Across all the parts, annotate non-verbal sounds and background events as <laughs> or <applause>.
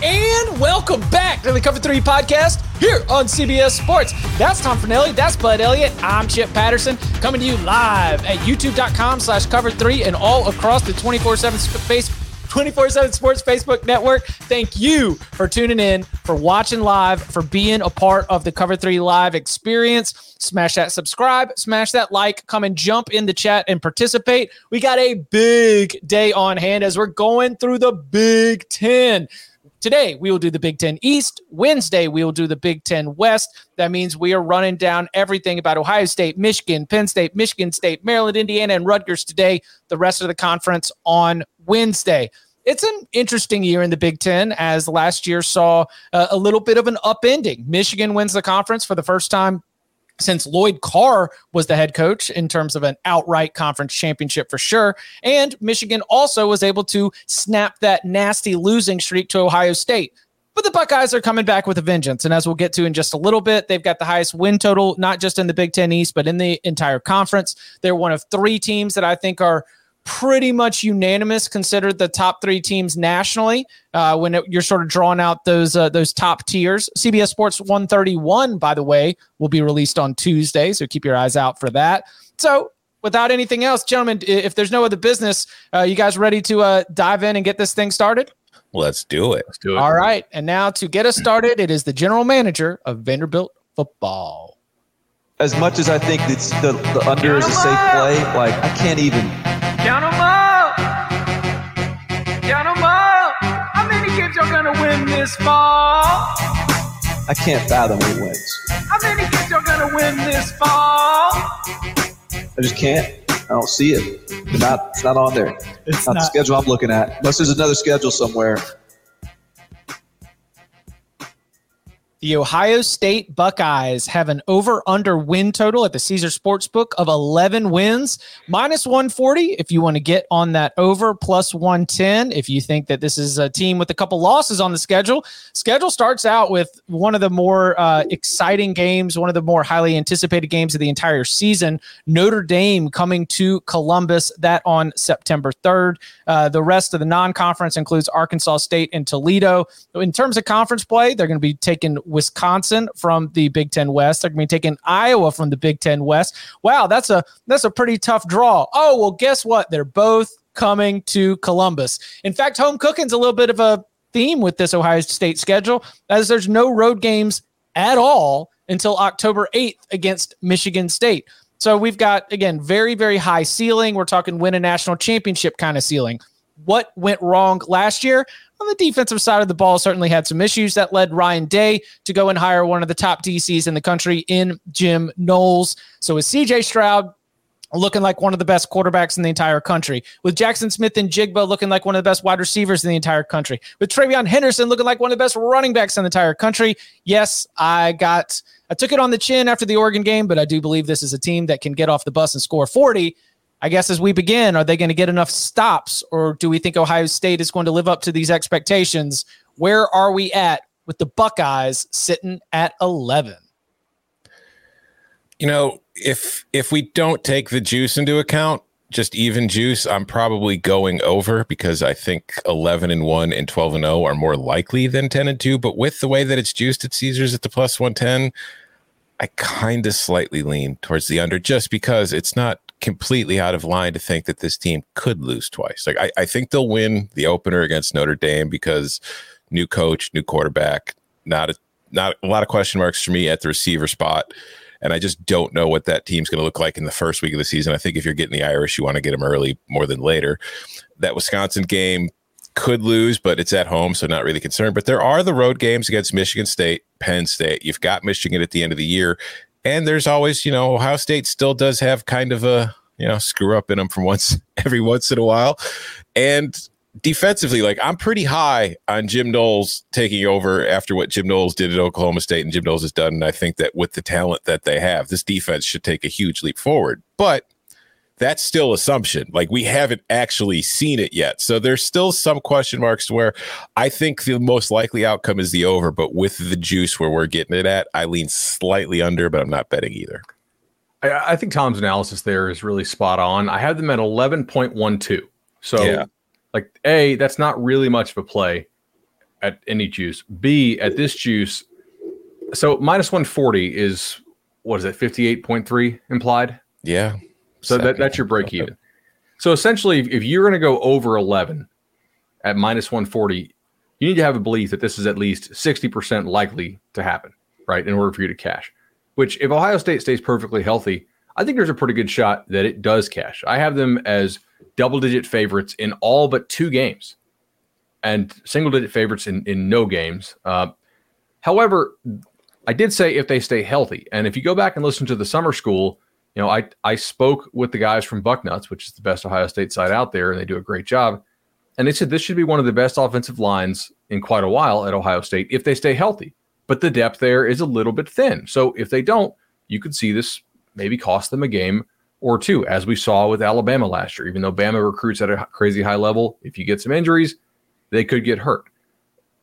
And welcome back to the Cover 3 podcast here on CBS Sports. That's Tom Fornelli. That's Bud Elliott. I'm Chip Patterson coming to you live at youtube.com slash cover 3 and all across the 24-7 space 24-7 Sports Facebook network. Thank you for tuning in, for watching live, for being a part of the Cover 3 live experience. Smash that subscribe, smash that like, come and jump in the chat and participate. We got a big day on hand as we're going through the Big Ten. Today, we will do the Big Ten East. Wednesday, we will do the Big Ten West. That means we are running down everything about Ohio State, Michigan, Penn State, Michigan State, Maryland, Indiana, and Rutgers today. The rest of the conference on Wednesday. It's an interesting year in the Big Ten as last year saw uh, a little bit of an upending. Michigan wins the conference for the first time since Lloyd Carr was the head coach in terms of an outright conference championship for sure. And Michigan also was able to snap that nasty losing streak to Ohio State. But the Buckeyes are coming back with a vengeance. And as we'll get to in just a little bit, they've got the highest win total, not just in the Big Ten East, but in the entire conference. They're one of three teams that I think are pretty much unanimous considered the top three teams nationally uh, when it, you're sort of drawing out those uh, those top tiers. CBS Sports 131, by the way, will be released on Tuesday, so keep your eyes out for that. So. Without anything else, gentlemen, if there's no other business, uh, you guys ready to uh, dive in and get this thing started? Let's do it. Let's do it. All right. And now to get us started, it is the general manager of Vanderbilt football. As much as I think it's the, the under is a safe play, like I can't even Count 'em up. Count 'em up. How many games y'all gonna win this fall? I can't fathom who wins. How many games y'all gonna win this fall? I just can't. I don't see it. It's not it's not on there. It's not, the schedule I'm looking at. Unless there's another schedule somewhere. The Ohio State Buckeyes have an over under win total at the Caesar Sportsbook of 11 wins, minus 140 if you want to get on that over, plus 110 if you think that this is a team with a couple losses on the schedule. Schedule starts out with one of the more uh, exciting games, one of the more highly anticipated games of the entire season. Notre Dame coming to Columbus, that on September 3rd. Uh, the rest of the non conference includes Arkansas State and Toledo. In terms of conference play, they're going to be taking Wisconsin from the Big Ten West. They're going to be taking Iowa from the Big Ten West. Wow, that's a that's a pretty tough draw. Oh well, guess what? They're both coming to Columbus. In fact, home cooking's a little bit of a theme with this Ohio State schedule, as there's no road games at all until October 8th against Michigan State. So we've got again very very high ceiling. We're talking win a national championship kind of ceiling. What went wrong last year? On the defensive side of the ball, certainly had some issues that led Ryan Day to go and hire one of the top DCs in the country in Jim Knowles. So with CJ Stroud looking like one of the best quarterbacks in the entire country, with Jaxon Smith-Njigba looking like one of the best wide receivers in the entire country, with TreVeyon Henderson looking like one of the best running backs in the entire country. Yes, I got I took it on the chin after the Oregon game, but I do believe this is a team that can get off the bus and score 40. I guess as we begin, are they going to get enough stops, or do we think Ohio State is going to live up to these expectations? Where are we at with the Buckeyes sitting at 11? You know, if if we don't take the juice into account, just even juice, I'm probably going over because I think 11 and 1 and 12 and 0 are more likely than 10 and 2, but with the way that it's juiced at Caesars at the plus 110, I kind of slightly lean towards the under just because it's not completely out of line to think that this team could lose twice. Like I, I think they'll win the opener against Notre Dame because new coach, new quarterback, not a not a lot of question marks for me at the receiver spot. And I just don't know what that team's going to look like in the first week of the season. I think if you're getting the Irish, you want to get them early more than later. That Wisconsin game could lose, but it's at home, so not really concerned. But there are the road games against Michigan State, Penn State. You've got Michigan at the end of the year. And there's always, you know, Ohio State still does have kind of a, you know, screw up in them from once <laughs> every once in a while. And defensively, like I'm pretty high on Jim Knowles taking over after what Jim Knowles did at Oklahoma State and Jim Knowles has done. And I think that with the talent that they have, this defense should take a huge leap forward. But that's still assumption. Like we haven't actually seen it yet. So there's still some question marks to where I think the most likely outcome is the over, but with the juice where we're getting it at, I lean slightly under, but I'm not betting either. I, I think Tom's analysis there is really spot on. I have them at 11.12. So yeah. like A, that's not really much of a play at any juice. B, at this juice, so minus 140 is what is it, 58.3 implied? Yeah. So that, that's your break even. So essentially, if you're going to go over 11 at minus 140, you need to have a belief that this is at least 60% likely to happen, right? In order for you to cash. Which, if Ohio State stays perfectly healthy, I think there's a pretty good shot that it does cash. I have them as double digit favorites in all but two games and single digit favorites in, in no games. Uh, however, I did say if they stay healthy. And if you go back and listen to the summer school, you know, I I spoke with the guys from Bucknuts, which is the best Ohio State side out there, and they do a great job. And they said this should be one of the best offensive lines in quite a while at Ohio State if they stay healthy. But the depth there is a little bit thin. So if they don't, you could see this maybe cost them a game or two, as we saw with Alabama last year. Even though Bama recruits at a crazy high level, if you get some injuries, they could get hurt.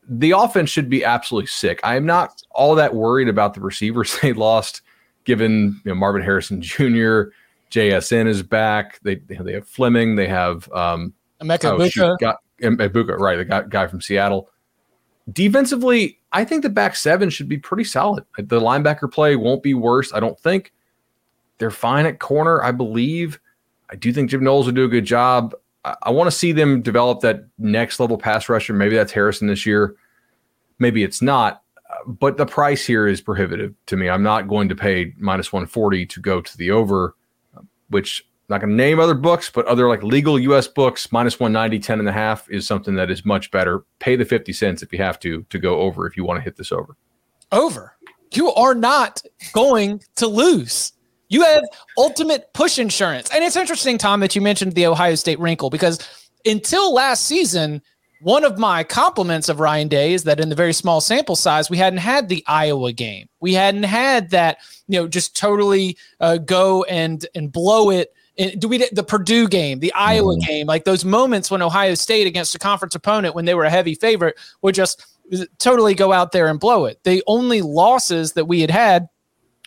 The offense should be absolutely sick. I am not all that worried about the receivers <laughs> they lost given you know, Marvin Harrison Jr., JSN is back. They they have Fleming. They have um, Emeka oh, shoot, got, Egbuka, right? The guy, guy from Seattle. Defensively, I think the back seven should be pretty solid. The linebacker play won't be worse. I don't think they're fine at corner. I believe. I do think Jim Knowles will do a good job. I, I want to see them develop that next level pass rusher. Maybe that's Harrison this year. Maybe it's not but the price here is prohibitive to me. I'm not going to pay minus 140 to go to the over, which I'm not going to name other books, but other like legal US books, minus 190, 10 and a half is something that is much better. Pay the 50 cents if you have to to go over if you want to hit this over. Over. You are not going to lose. You have ultimate push insurance. And it's interesting, Tom, that you mentioned the Ohio State wrinkle because until last season, one of my compliments of Ryan Day is that in the very small sample size, we hadn't had the Iowa game. We hadn't had that, you know, just totally uh, go and and blow it. And do we the Purdue game, the Iowa mm. game, like those moments when Ohio State against a conference opponent when they were a heavy favorite would just totally go out there and blow it. The only losses that we had had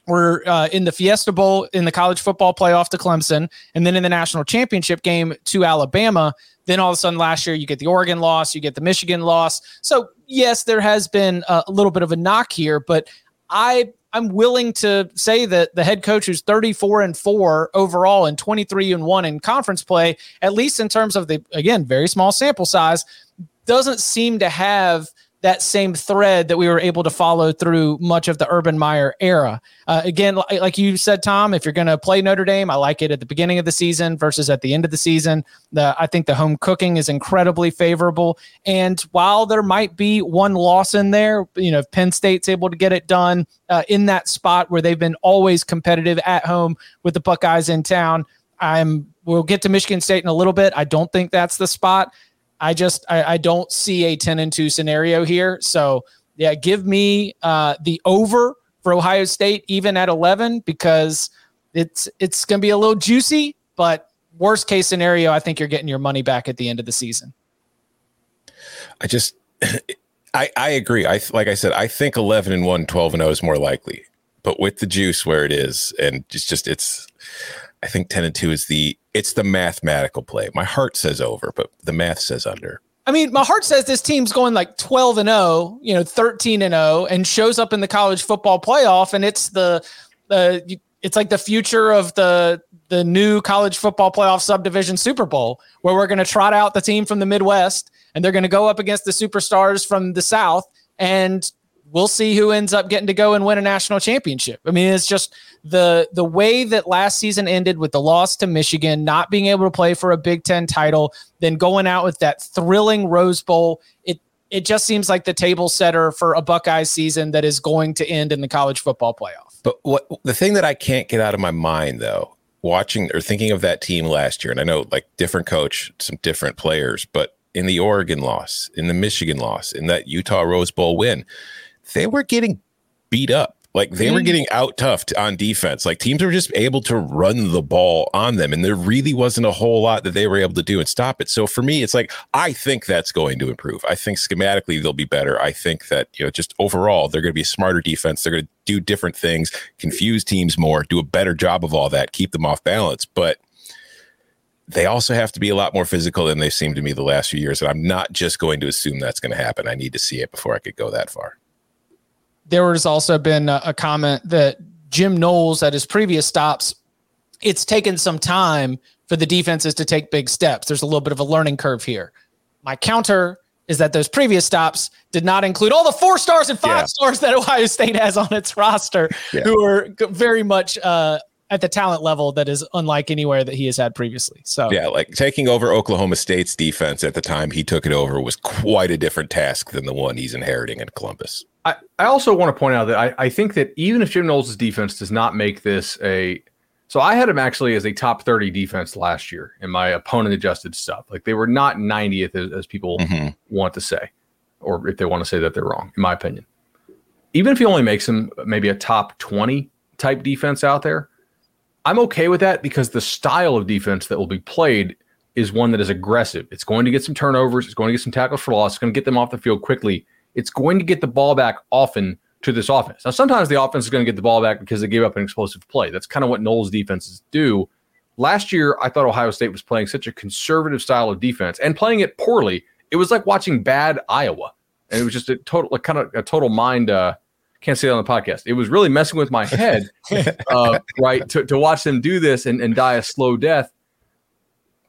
were uh, in the Fiesta Bowl in the college football playoff to Clemson, and then in the national championship game to Alabama. Then all of a sudden last year, you get the Oregon loss, you get the Michigan loss. So, yes, there has been a, little bit of a knock here, but I I'm willing to say that the head coach who's 34 and 4 overall and 23 and 1 in conference play, at least in terms of the again, very small sample size, doesn't seem to have that same thread that we were able to follow through much of the Urban Meyer era. Uh, again, like you said, Tom, if you're going to play Notre Dame, I like it at the beginning of the season versus at the end of the season. The, I think the home cooking is incredibly favorable. And while there might be one loss in there, you know, if Penn State's able to get it done uh, in that spot where they've been always competitive at home with the Buckeyes in town, I'm we'll get to Michigan State in a little bit. I don't think that's the spot. I just I, I don't see a 10 and 2 scenario here. So yeah, give me uh, the over for Ohio State even at 11 because it's it's going to be a little juicy, but worst case scenario, I think you're getting your money back at the end of the season. I just <laughs> I I agree. I like I said I think 11 and 1 12 and 0 is more likely. But with the juice where it is and it's just it's I think 10 and 2 is the it's the mathematical play. My heart says over, but the math says under. I mean, my heart says this team's going like 12 and 0, you know, 13 and 0 and shows up in the college football playoff and it's the uh, it's like the future of the the new college football playoff subdivision Super Bowl where we're going to trot out the team from the Midwest and they're going to go up against the superstars from the South and we'll see who ends up getting to go and win a national championship. I mean, it's just the the way that last season ended with the loss to Michigan, not being able to play for a Big Ten title, then going out with that thrilling Rose Bowl. It it just seems like the table setter for a Buckeye season that is going to end in the college football playoff. But what the thing that I can't get out of my mind though, watching or thinking of that team last year, and I know like different coach, some different players, but in the Oregon loss, in the Michigan loss, in that Utah Rose Bowl win, they were getting beat up. Like they were mm. getting out toughed on defense. Like teams were just able to run the ball on them. And there really wasn't a whole lot that they were able to do and stop it. So for me, it's like, I think that's going to improve. I think schematically they'll be better. I think that, you know, just overall, they're going to be a smarter defense. They're going to do different things, confuse teams more, do a better job of all that, keep them off balance. But they also have to be a lot more physical than they seem to me the last few years. And I'm not just going to assume that's going to happen. I need to see it before I could go that far there has also been a, a comment that Jim Knowles at his previous stops, it's taken some time for the defenses to take big steps. There's a little bit of a learning curve here. My counter is that those previous stops did not include all the four stars and five yeah. stars that Ohio State has on its roster, yeah. who are very much uh, at the talent level that is unlike anywhere that he has had previously. So yeah, like taking over Oklahoma State's defense at the time he took it over was quite a different task than the one he's inheriting in Columbus. I, I also want to point out that I, I think that even if Jim Knowles' defense does not make this a so I had him actually as a top 30 defense last year in my opponent adjusted stuff. Like they were not 90th as, as people mm-hmm. want to say, or if they want to say that they're wrong, in my opinion. Even if he only makes him maybe a top 20 type defense out there, I'm okay with that because the style of defense that will be played is one that is aggressive. It's going to get some turnovers, it's going to get some tackles for loss, it's going to get them off the field quickly it's going to get the ball back often to this offense. Now, sometimes the offense is going to get the ball back because they gave up an explosive play. That's kind of what Knowles defenses do. Last year, I thought Ohio State was playing such a conservative style of defense and playing it poorly. It was like watching bad Iowa, and it was just a total, like, kind of a total mind. Uh, can't say that on the podcast. It was really messing with my head, <laughs> uh, right? To, to watch them do this and, and die a slow death.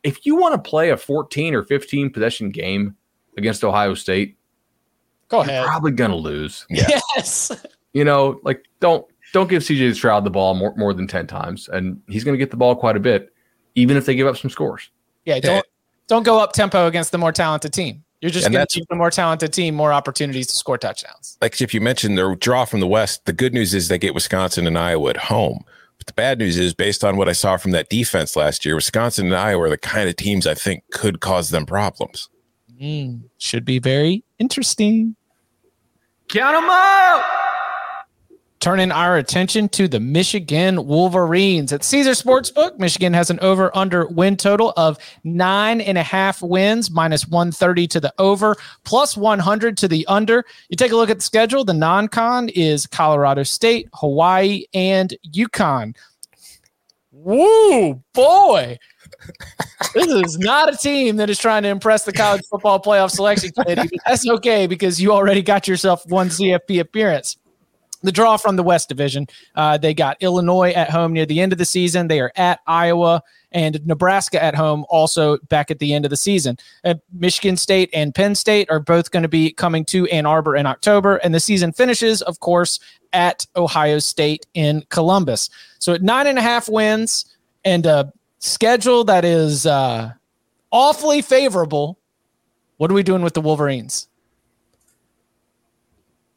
If you want to play a 14 or 15 possession game against Ohio State, Go ahead. probably gonna lose. <laughs> Yeah. Yes. You know, like don't don't give CJ Stroud the ball more, more than 10 times. And he's gonna get the ball quite a bit, even if they give up some scores. Yeah, don't yeah. don't go up tempo against the more talented team. You're just going to give the more talented team more opportunities to score touchdowns. Like if you mentioned their draw from the West, the good news is they get Wisconsin and Iowa at home. But the bad news is, based on what I saw from that defense last year, Wisconsin and Iowa are the kind of teams I think could cause them problems. Mm, should be very interesting. Count them out. Turning our attention to the Michigan Wolverines at Caesar Sportsbook. Michigan has an over under win total of nine and a half wins, minus 130 to the over, plus 100 to the under. You take a look at the schedule. The non con is Colorado State, Hawaii, and UConn. Woo, boy this is not a team that is trying to impress the college football playoff selection committee. That's okay because you already got yourself one CFP appearance. The draw from the West Division, uh, they got Illinois at home near the end of the season. They are at Iowa and Nebraska at home also back at the end of the season. Uh, Michigan State and Penn State are both going to be coming to Ann Arbor in October, and the season finishes, of course, at Ohio State in Columbus. So at nine and a half wins and a schedule that is uh, awfully favorable. What are we doing with the Wolverines?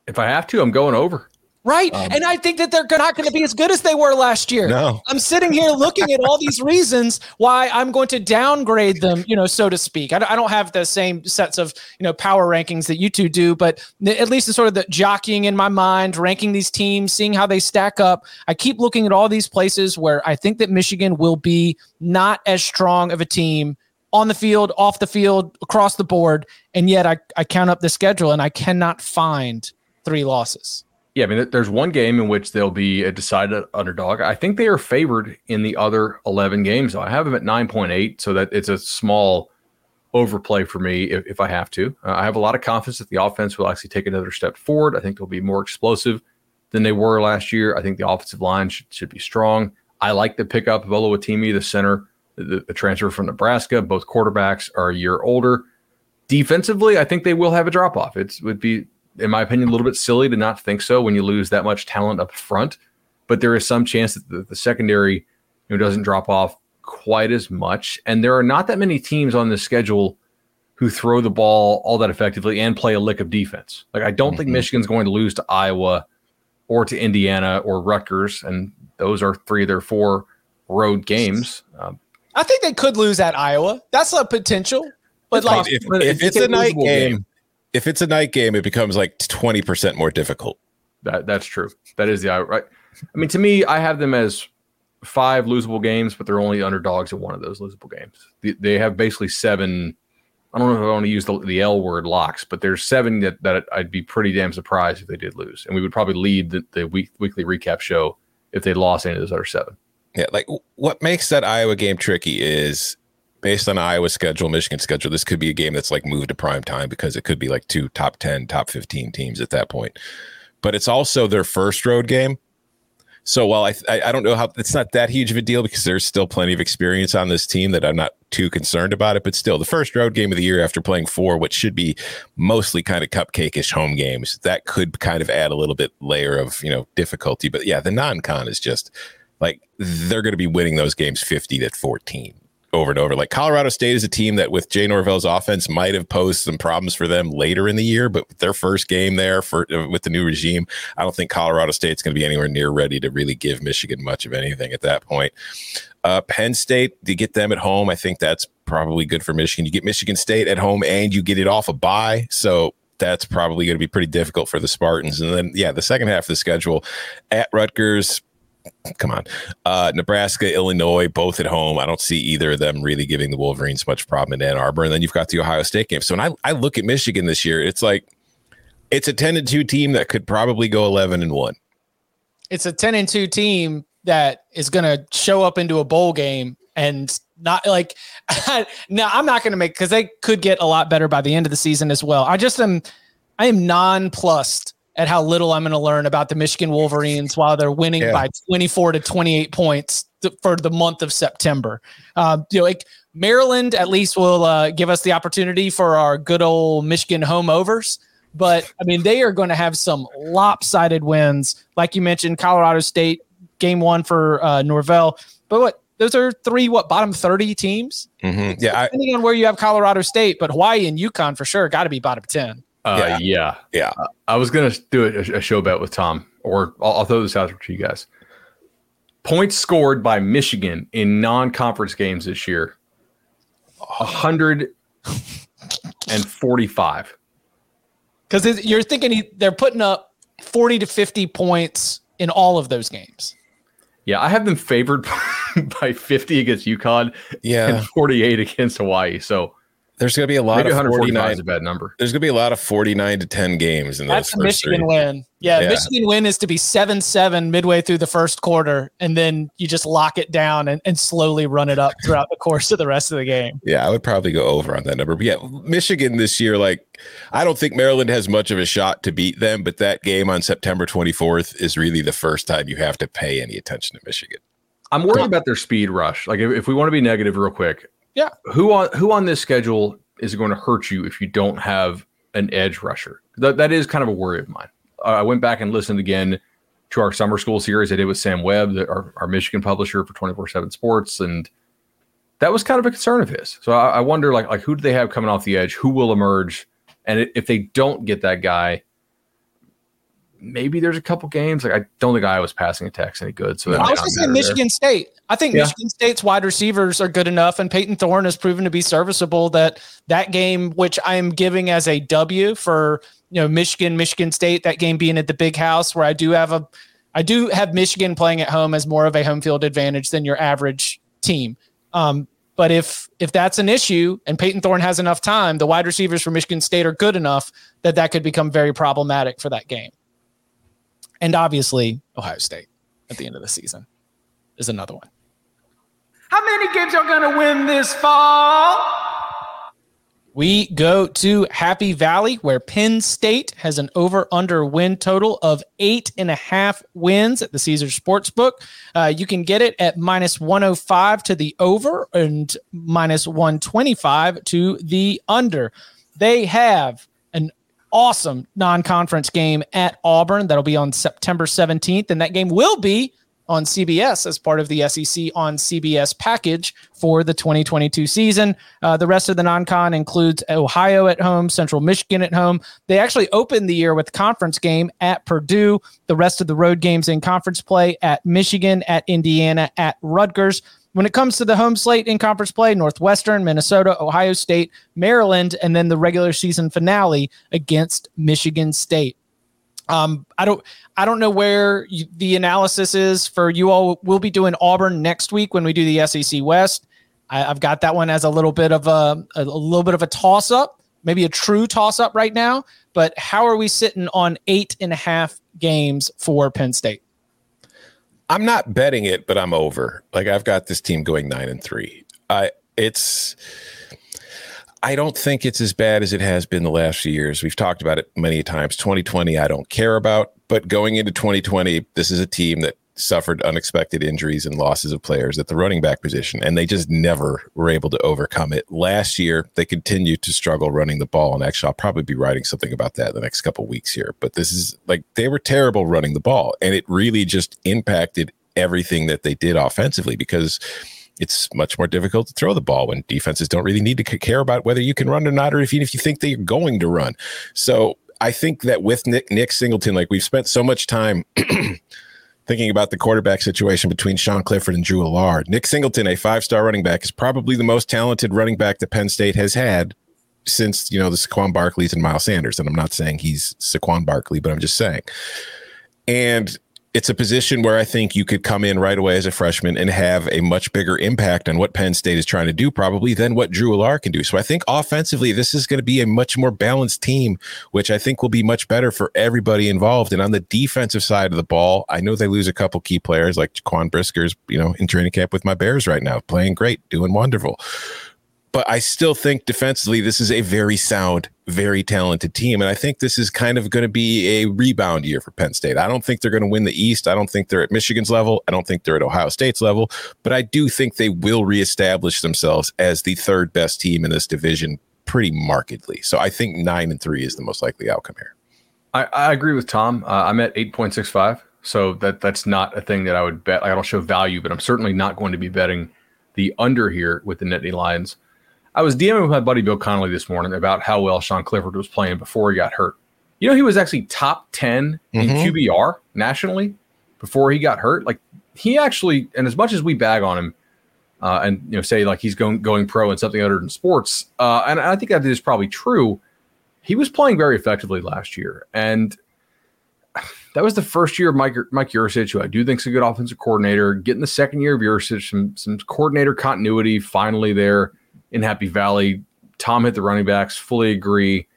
If I have to, I'm going over. Right. Um, and I think that they're not going to be as good as they were last year. No. I'm sitting here looking at all these reasons why I'm going to downgrade them, you know, so to speak. I, I don't have the same sets of, you know, power rankings that you two do, but at least it's sort of the jockeying in my mind, ranking these teams, seeing how they stack up. I keep looking at all these places where I think that Michigan will be not as strong of a team on the field, off the field, across the board. And yet I, I count up the schedule and I cannot find three losses. Yeah, I mean, there's one game in which they'll be a decided underdog. I think they are favored in the other 11 games. I have them at 9.8, so that it's a small overplay for me if, if I have to. Uh, I have a lot of confidence that the offense will actually take another step forward. I think they'll be more explosive than they were last year. I think the offensive line should, should be strong. I like the pickup of Oluwatimi, the center, the, the transfer from Nebraska. Both quarterbacks are a year older. Defensively, I think they will have a drop off. It would be in my opinion, a little bit silly to not think so when you lose that much talent up front. But there is some chance that the, the secondary you know, doesn't drop off quite as much. And there are not that many teams on the schedule who throw the ball all that effectively and play a lick of defense. Like I don't mm-hmm. think Michigan's going to lose to Iowa or to Indiana or Rutgers, and those are three of their four road games. Um, I think they could lose at Iowa. That's a potential. But like, if, if it's a night game, game, if it's a night game, it becomes like twenty percent more difficult. That that's true. That is the right. I mean, to me, I have them as five losable games, but they're only underdogs in one of those losable games. They, they have basically seven. I don't know if I want to use the, the L word locks, but there's seven that, that I'd be pretty damn surprised if they did lose, and we would probably lead the, the week, weekly recap show if they lost any of those other seven. Yeah, like what makes that Iowa game tricky is based on Iowa's schedule, Michigan's schedule. This could be a game that's like moved to prime time because it could be like two top ten, top fifteen teams at that point. But it's also their first road game. So while I, I, I don't know how it's not that huge of a deal because there's still plenty of experience on this team that I'm not too concerned about it. But still, the first road game of the year after playing four, which should be mostly kind of cupcakeish home games, that could kind of add a little bit layer of you know difficulty. But yeah, the non-con is just like they're going to be winning those games 50 to 14 over and over. Like Colorado State is a team that with Jay Norvell's offense might have posed some problems for them later in the year, but their first game there for uh, with the new regime, I don't think Colorado State's going to be anywhere near ready to really give Michigan much of anything at that point. Uh, Penn State, to get them at home, I think that's probably good for Michigan. You get Michigan State at home and you get it off a bye, so that's probably going to be pretty difficult for the Spartans. And then, yeah, the second half of the schedule at Rutgers, come on. Uh, Nebraska, Illinois, both at home. I don't see either of them really giving the Wolverines much problem in Ann Arbor. And then you've got the Ohio State game. So when I, I look at Michigan this year, it's like it's a 10 and 2 team that could probably go 11 and 1. It's a 10 and 2 team that is going to show up into a bowl game and not like <laughs> now I'm not going to make because they could get a lot better by the end of the season as well. I just am I am nonplussed at how little I'm going to learn about the Michigan Wolverines while they're winning yeah. by 24 to 28 points th- for the month of September. Uh, you know, like Maryland at least will uh, give us the opportunity for our good old Michigan home overs. But I mean, they are going to have some lopsided wins, like you mentioned, Colorado State game one for uh, Norvell. But what those are three what bottom 30 teams mm-hmm. yeah depending I, on where you have colorado state but hawaii and UConn for sure got to be bottom 10 uh, yeah. yeah. Yeah. Uh, I was going to do a, a, show bet with Tom, or I'll, I'll, throw this out to you guys. Points scored by Michigan in non conference games this year 145. Because you're thinking they're putting up 40 to 50 points in all of those games. Yeah, I have them favored <laughs> by 50 against UConn yeah. and 48 against Hawaii. So there's going to be a lot Maybe of 49 is a bad number. There's going to be a lot of 49 to 10 games in That's those a Michigan three. win. Yeah, yeah, Michigan win is to be 7-7 midway through the first quarter and then you just lock it down and, and slowly run it up throughout the course of the rest of the game. Yeah, I would probably go over on that number. But yeah, Michigan this year like I don't think Maryland has much of a shot to beat them, but that game on September 24th is really the first time you have to pay any attention to Michigan. I'm worried about their speed rush. Like if, if we want to be negative real quick, yeah. Who on who on this schedule is going to hurt you if you don't have an edge rusher. That, that is kind of a worry of mine. Uh, I went back and listened again to our summer school series I did with Sam Webb, the, our, our Michigan publisher for 24 7 Sports. And that was kind of a concern of his. So I, I wonder, like, like, who do they have coming off the edge? Who will emerge? And if they don't get that guy, maybe there's a couple games. Like I don't think Iowa's passing attacks any good. So I was just saying Michigan there. State. I think yeah. Michigan State's wide receivers are good enough, and Payton Thorne has proven to be serviceable. That that game, which I am giving as a W for you know Michigan, Michigan State, that game being at the Big House, where I do have a, I do have Michigan playing at home as more of a home field advantage than your average team. Um, but if if that's an issue and Payton Thorne has enough time, the wide receivers for Michigan State are good enough that that could become very problematic for that game and obviously Ohio State at the end of the season is another one. How many games are going to win this fall? We go to Happy Valley, where Penn State has an over under win total of eight and a half wins at the Caesars Sportsbook. Uh, you can get it at minus 105 to the over and minus 125 to the under. They have awesome non-conference game at Auburn. That'll be on September 17th, and that game will be on CBS as part of the SEC on CBS package for the 2022 season. Uh, the rest of the non-con includes Ohio at home, Central Michigan at home. They actually opened the year with conference game at Purdue. The rest of the road games in conference play at Michigan, at Indiana, at Rutgers. When it comes to the home slate in conference play, Northwestern, Minnesota, Ohio State, Maryland, and then the regular season finale against Michigan State. Um, I don't, I don't know where you, the analysis is for you all. We'll be doing Auburn next week when we do the SEC West. I, have got that one as a little bit of a, a, a little bit of a toss up, maybe a true toss up right now. But how are we sitting on eight and a half games for Penn State? I'm not betting it, but I'm over. Like I've got this team going nine and three. I it's I don't think it's as bad as it has been the last few years. We've talked about it many times. 2020, I don't care about, but going into 2020, this is a team that suffered unexpected injuries and losses of players at the running back position, and they just never were able to overcome it. Last year, they continued to struggle running the ball, and actually, I'll probably be writing something about that in the next couple weeks here. But this is like they were terrible running the ball, and it really just impacted everything that they did offensively because it's much more difficult to throw the ball when defenses don't really need to care about whether you can run or not, or if even if you think they're going to run. So I think that with Nick, Nick Singleton, like we've spent so much time <clears throat> thinking about the quarterback situation between Sean Clifford and Drew Allar. Nick Singleton, a five-star running back, is probably the most talented running back that Penn State has had since you know the Saquon Barkleys and Miles Sanders. And I'm not saying he's Saquon Barkley, but I'm just saying. And it's a position where I think you could come in right away as a freshman and have a much bigger impact on what Penn State is trying to do, probably than what Drew Allar can do. So I think offensively, this is going to be a much more balanced team, which I think will be much better for everybody involved. And on the defensive side of the ball, I know they lose a couple key players like Quan Brisker's, you know, in training camp with my Bears right now, playing great, doing wonderful but I still think defensively, this is a very sound, very talented team. And I think this is kind of going to be a rebound year for Penn State. I don't think they're going to win the East. I don't think they're at Michigan's level. I don't think they're at Ohio State's level, but I do think they will reestablish themselves as the third best team in this division pretty markedly. So I think nine and three is the most likely outcome here. I, I agree with Tom. Uh, I'm at 8.65. So that that's not a thing that I would bet. I don't show value, but I'm certainly not going to be betting the under here with the Nittany Lions. I was DMing with my buddy Bill Connolly this morning about how well Sean Clifford was playing before he got hurt. You know, he was actually top 10 in mm-hmm. QBR nationally before he got hurt. Like he actually, and as much as we bag on him uh, and you know say like he's going going pro in something other than sports, uh, and I think that is probably true. He was playing very effectively last year, and <sighs> that was the first year of Mike Mike Yurcich, who I do think is a good offensive coordinator. Getting the second year of Yurcich, some some coordinator continuity finally there in Happy Valley. Tom hit the running backs. Fully agree.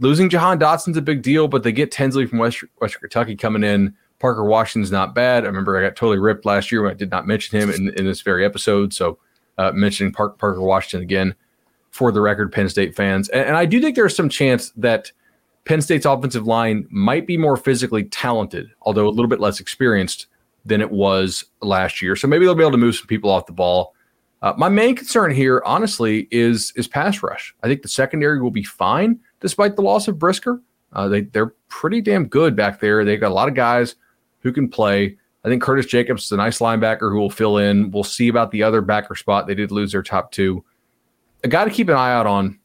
Losing Jahan Dotson's a big deal, but they get Tinsley from West, Western Kentucky coming in. Parker Washington's not bad. I remember I got totally ripped last year when I did not mention him in, in this very episode. So uh, mentioning Park, Parker Washington again for the record, Penn State fans. And, and I do think there's some chance that Penn State's offensive line might be more physically talented, although a little bit less experienced than it was last year. So maybe they'll be able to move some people off the ball. Uh, my main concern here, honestly, is is pass rush. I think the secondary will be fine despite the loss of Brisker. Uh, they they're pretty damn good back there. They've got a lot of guys who can play. I think Curtis Jacobs is a nice linebacker who will fill in. We'll see about the other backer spot. They did lose their top two. A guy to keep an eye out on,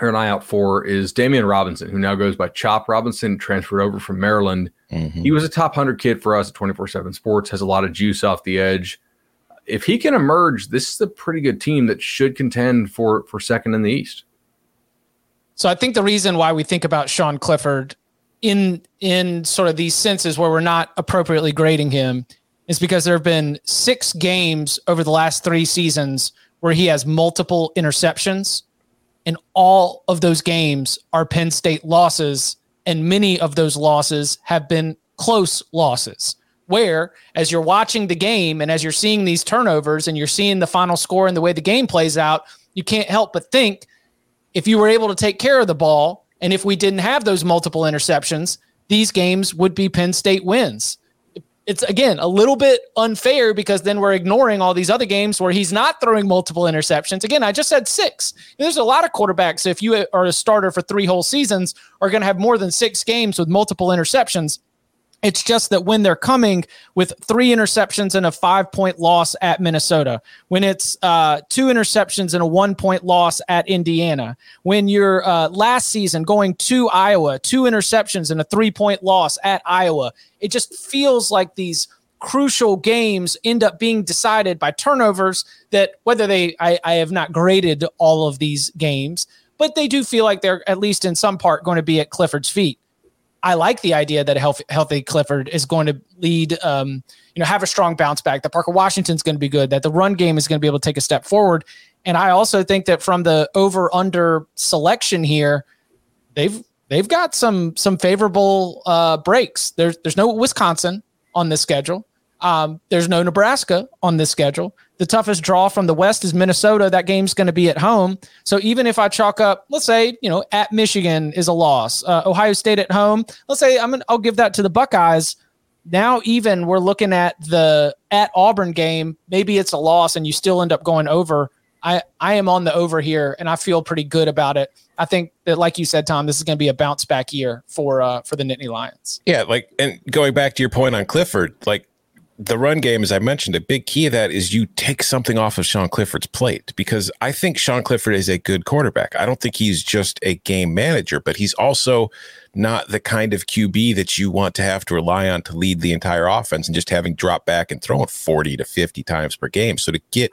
or an eye out for, is Demeioun Robinson, who now goes by Chop Robinson, transferred over from Maryland. Mm-hmm. He was a top 100 kid for us at 24 7 Sports, has a lot of juice off the edge if he can emerge, this is a pretty good team that should contend for for second in the East. So I think the reason why we think about Sean Clifford in in sort of these senses where we're not appropriately grading him is because there have been six games over the last three seasons where he has multiple interceptions, and all of those games are Penn State losses, and many of those losses have been close losses where as you're watching the game and as you're seeing these turnovers and you're seeing the final score and the way the game plays out, you can't help but think if you were able to take care of the ball and if we didn't have those multiple interceptions, these games would be Penn State wins. it's again a little bit unfair because then we're ignoring all these other games where he's not throwing multiple interceptions. Again, I just said six. There's a lot of quarterbacks, if you are a starter for three whole seasons, are going to have more than six games with multiple interceptions. It's just that when they're coming with three interceptions and a five point loss at Minnesota, when it's uh, two interceptions and a one point loss at Indiana, when you're uh, last season going to Iowa, two interceptions and a three point loss at Iowa, it just feels like these crucial games end up being decided by turnovers that whether they, I, I have not graded all of these games, but they do feel like they're at least in some part going to be at Clifford's feet. I like the idea that a healthy, healthy Clifford is going to lead, um, you know, have a strong bounce back. That Parker Washington's going to be good. That the run game is going to be able to take a step forward. And I also think that from the over under selection here, they've they've got some some favorable uh, breaks. There's there's no Wisconsin on this schedule. Um, there's no Nebraska on this schedule. The toughest draw from the West is Minnesota. That game's going to be at home. So even if I chalk up, let's say, you know, at Michigan is a loss, uh, Ohio State at home, let's say I'm gonna, I'll give that to the Buckeyes. Now, even we're looking at the at Auburn game. Maybe it's a loss, and you still end up going over. I I am on the over here, and I feel pretty good about it. I think that, like you said, Tom, this is going to be a bounce back year for uh, for the Nittany Lions. Yeah, like and going back to your point on Clifford, like the run game, as I mentioned, a big key of that is you take something off of Sean Clifford's plate because I think Sean Clifford is a good quarterback. I don't think he's just a game manager, but he's also not the kind of QB that you want to have to rely on to lead the entire offense and just having drop back and throw it 40 to 50 times per game. So to get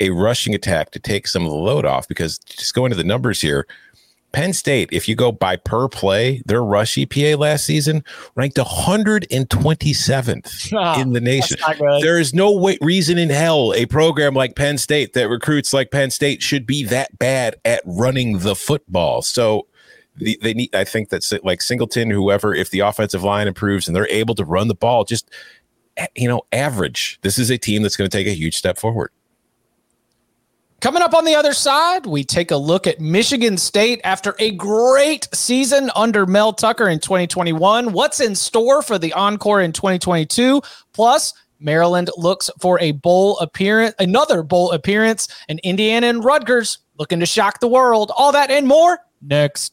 a rushing attack to take some of the load off, because just going to the numbers here, Penn State, if you go by per play, their rush EPA last season ranked 127th Oh, <laughs> in the nation. There is no way, reason in hell a program like Penn State that recruits like Penn State should be that bad at running the football. So the, they need, I think that's like Singleton, whoever, if the offensive line improves and they're able to run the ball, just you know, average. This is a team that's going to take a huge step forward. Coming up on the other side, we take a look at Michigan State after a great season under Mel Tucker in 2021. What's in store for the encore in 2022? Plus, Maryland looks for a bowl appearance, another bowl appearance, and Indiana and Rutgers looking to shock the world. All that and more next.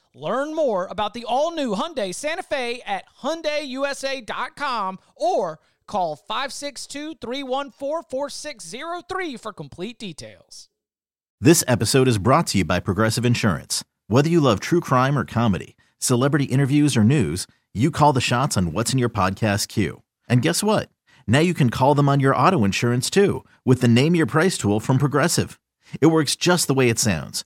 Learn more about the all-new Hyundai Santa Fe at HyundaiUSA.com or call 562-314-4603 for complete details. This episode is brought to you by Progressive Insurance. Whether you love true crime or comedy, celebrity interviews or news, you call the shots on what's in your podcast queue. And guess what? Now you can call them on your auto insurance too with the Name Your Price tool from Progressive. It works just the way it sounds.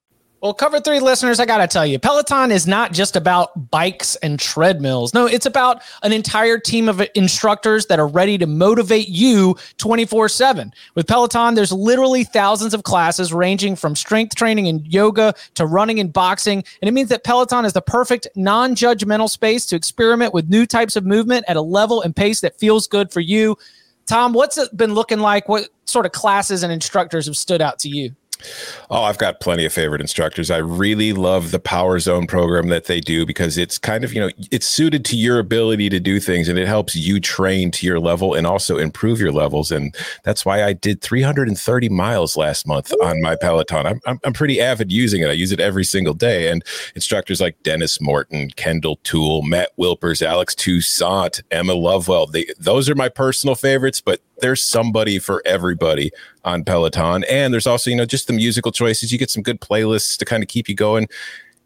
Well, cover three listeners, I got to tell you, Peloton is not just about bikes and treadmills. No, it's about an entire team of instructors that are ready to motivate you 24 7. With Peloton, there's literally thousands of classes ranging from strength training and yoga to running and boxing. And it means that Peloton is the perfect non judgmental space to experiment with new types of movement at a level and pace that feels good for you. Tom, what's it been looking like? What sort of classes and instructors have stood out to you? Oh, I've got plenty of favorite instructors. I really love the Power Zone program that they do because it's kind of, you know, it's suited to your ability to do things and it helps you train to your level and also improve your levels. And that's why I did 330 miles last month on my Peloton. I'm, I'm, I'm pretty avid using it. I use it every single day. And instructors like Dennis Morton, Kendall Toole, Matt Wilpers, Alex Toussaint, Emma Lovewell, they, those are my personal favorites, but there's somebody for everybody on Peloton. And there's also, you know, just the musical choices. You get some good playlists to kind of keep you going.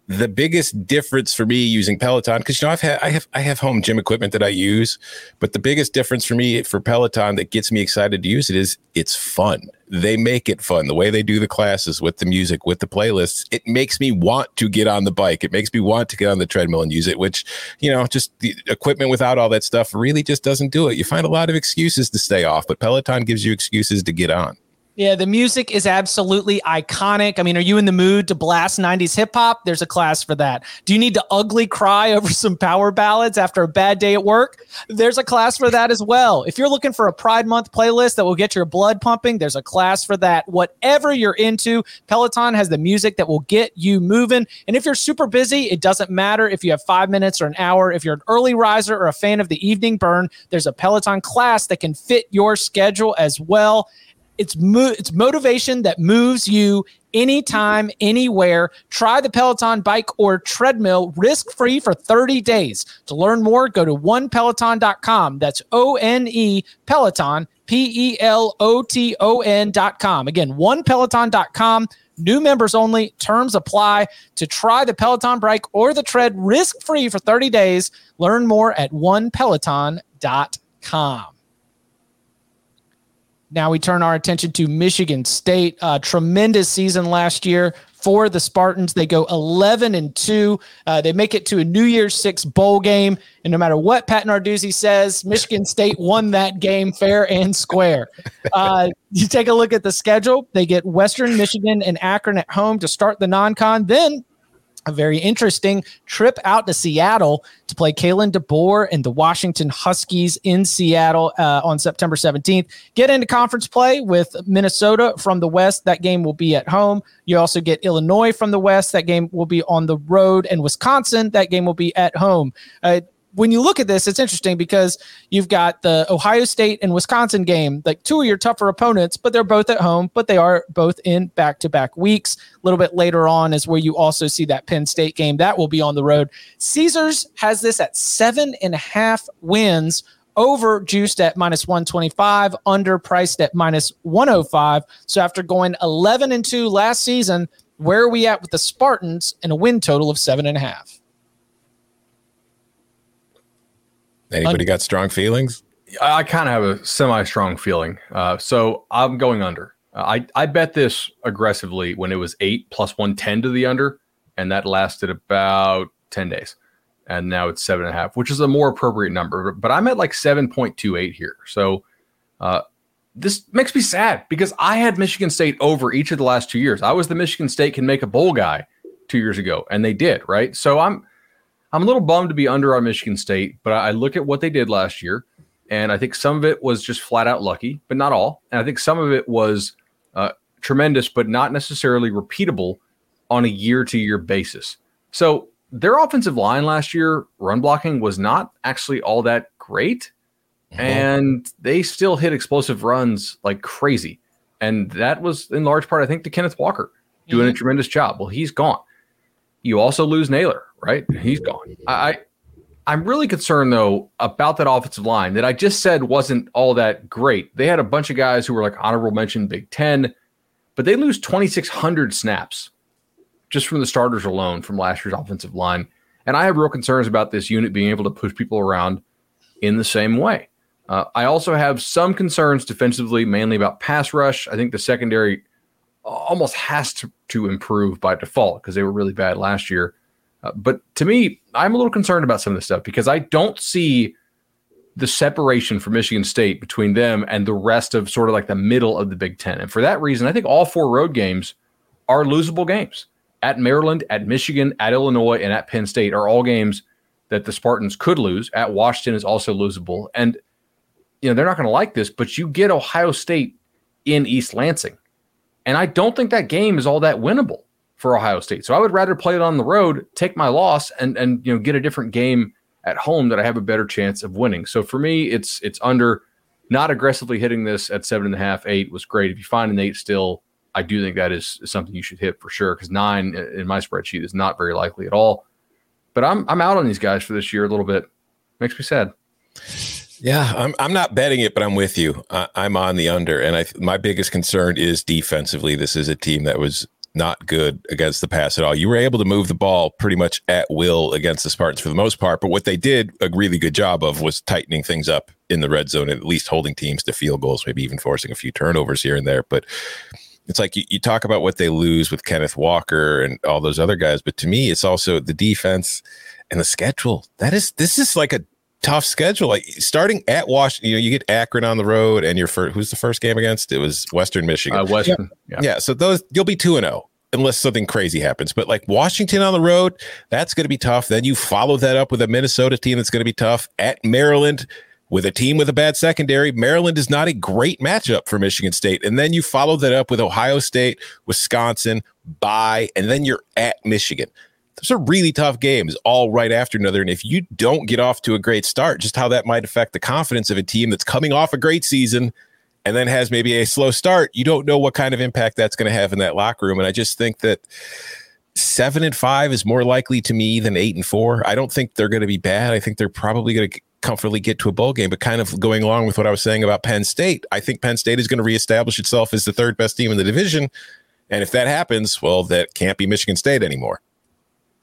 The biggest difference for me using Peloton, because you know I've had I have I have home gym equipment that I use, but the biggest difference for me for Peloton that gets me excited to use it is it's fun. They make it fun. The way they do the classes with the music, with the playlists, it makes me want to get on the bike. It makes me want to get on the treadmill and use it, which, you know, just the equipment without all that stuff really just doesn't do it. You find a lot of excuses to stay off, but Peloton gives you excuses to get on. Yeah, the music is absolutely iconic. I mean, are you in the mood to blast 90s hip hop? There's a class for that. Do you need to ugly cry <laughs> over some power ballads after a bad day at work? There's a class for that as well. If you're looking for a Pride Month playlist that will get your blood pumping, there's a class for that. Whatever you're into, Peloton has the music that will get you moving. And if you're super busy, it doesn't matter if you have five minutes or an hour. If you're an early riser or a fan of the evening burn, there's a Peloton class that can fit your schedule as well. It's mo- it's motivation that moves you anytime, anywhere. Try the Peloton bike or treadmill risk free for 30 days. To learn more, go to onepeloton.com. That's O N E Peloton, P E L O T O N.com. Again, onepeloton.com. New members only. Terms apply. To try the Peloton bike or the tread risk free for 30 days, learn more at onepeloton.com. Now we turn our attention to Michigan State. Uh, tremendous season last year for the Spartans. They go 11 and 2. Uh, they make it to a New Year's Six bowl game. And no matter what Pat Narduzzi says, Michigan State won that game fair and square. Uh, <laughs> you take a look at the schedule. They get Western Michigan and Akron at home to start the non con. Then a very interesting trip out to Seattle to play Kalen DeBoer and the Washington Huskies in Seattle uh, on September 17th. Get into conference play with Minnesota from the West. That game will be at home. You also get Illinois from the West. That game will be on the road. And Wisconsin, that game will be at home. Uh, when you look at this, it's interesting because you've got the Ohio State and Wisconsin game, like two of your tougher opponents, but they're both at home, but they are both in back to back weeks. A little bit later on is where you also see that Penn State game that will be on the road. Caesars has this at seven and a half wins over juiced at minus 125, under priced at minus 105. So after going 11 and 2 last season, where are we at with the Spartans and a win total of seven and a half? Anybody got strong feelings? I kind of have a semi-strong feeling. Uh, so I'm going under. Uh, I I bet this aggressively when it was eight plus one ten to the under, and that lasted about ten days, and now it's seven and a half, which is a more appropriate number. But I'm at like seven point two eight here. So uh, this makes me sad because I had Michigan State over each of the last two years. I was the Michigan State can make a bowl guy two years ago, and they did right. So I'm I'm a little bummed to be under on Michigan State, but I look at what they did last year, and I think some of it was just flat out lucky, but not all. And I think some of it was uh, tremendous, but not necessarily repeatable on a year to year basis. So their offensive line last year, run blocking, was not actually all that great. Mm-hmm. And they still hit explosive runs like crazy. And that was in large part, I think, to Kenneth Walker doing mm-hmm. a tremendous job. Well, he's gone. You also lose Naylor, right? He's gone. I I'm really concerned though about that offensive line that I just said wasn't all that great. They had a bunch of guys who were like honorable mention Big Ten, but they lose 2,600 snaps just from the starters alone from last year's offensive line. And I have real concerns about this unit being able to push people around in the same way. Uh, I also have some concerns defensively, mainly about pass rush. I think the secondary almost has to, to improve by default because they were really bad last year. Uh, but to me, I'm a little concerned about some of this stuff because I don't see the separation for Michigan State between them and the rest of sort of like the middle of the Big Ten. And for that reason, I think all four road games are losable games. At Maryland, at Michigan, at Illinois, and at Penn State are all games that the Spartans could lose. At Washington is also losable. And, you know, they're not going to like this, but you get Ohio State in East Lansing. And I don't think that game is all that winnable for Ohio State. So I would rather play it on the road, take my loss, and and you know get a different game at home that I have a better chance of winning. So for me, it's it's under. Not aggressively hitting this at seven and a half, eight was great. If you find an eight still, I do think that is something you should hit for sure. Because nine in my spreadsheet is not very likely at all. But I'm I'm out on these guys for this year a little bit. Makes me sad. Yeah, I'm I'm not betting it, but I'm with you. I, am on the under, and I my biggest concern is defensively. This is a team that was not good against the pass at all. You were able to move the ball pretty much at will against the Spartans for the most part, but what they did a really good job of was tightening things up in the red zone and at least holding teams to field goals, maybe even forcing a few turnovers here and there. But it's like you, you talk about what they lose with Kenneth Walker and all those other guys, but to me, it's also the defense and the schedule. That is this is like a tough schedule. Like starting at Washington, you know, you get Akron on the road, and your first who's the first game against? It was Western Michigan. Uh, Western, yeah. yeah. So those you'll be two and zero oh, unless something crazy happens. But like Washington on the road, that's going to be tough. Then you follow that up with a Minnesota team that's going to be tough at Maryland. With a team with a bad secondary, Maryland is not a great matchup for Michigan State. And then you follow that up with Ohio State, Wisconsin, bye, and then you're at Michigan are really tough games all right after another. And if you don't get off to a great start, just how that might affect the confidence of a team that's coming off a great season and then has maybe a slow start, you don't know what kind of impact that's going to have in that locker room. And I just think that seven and five is more likely to me than eight and four. I don't think they're going to be bad. I think they're probably going to comfortably get to a bowl game. But kind of going along with what I was saying about Penn State, I think Penn State is going to reestablish itself as the third best team in the division. And if that happens, well, that can't be Michigan State anymore.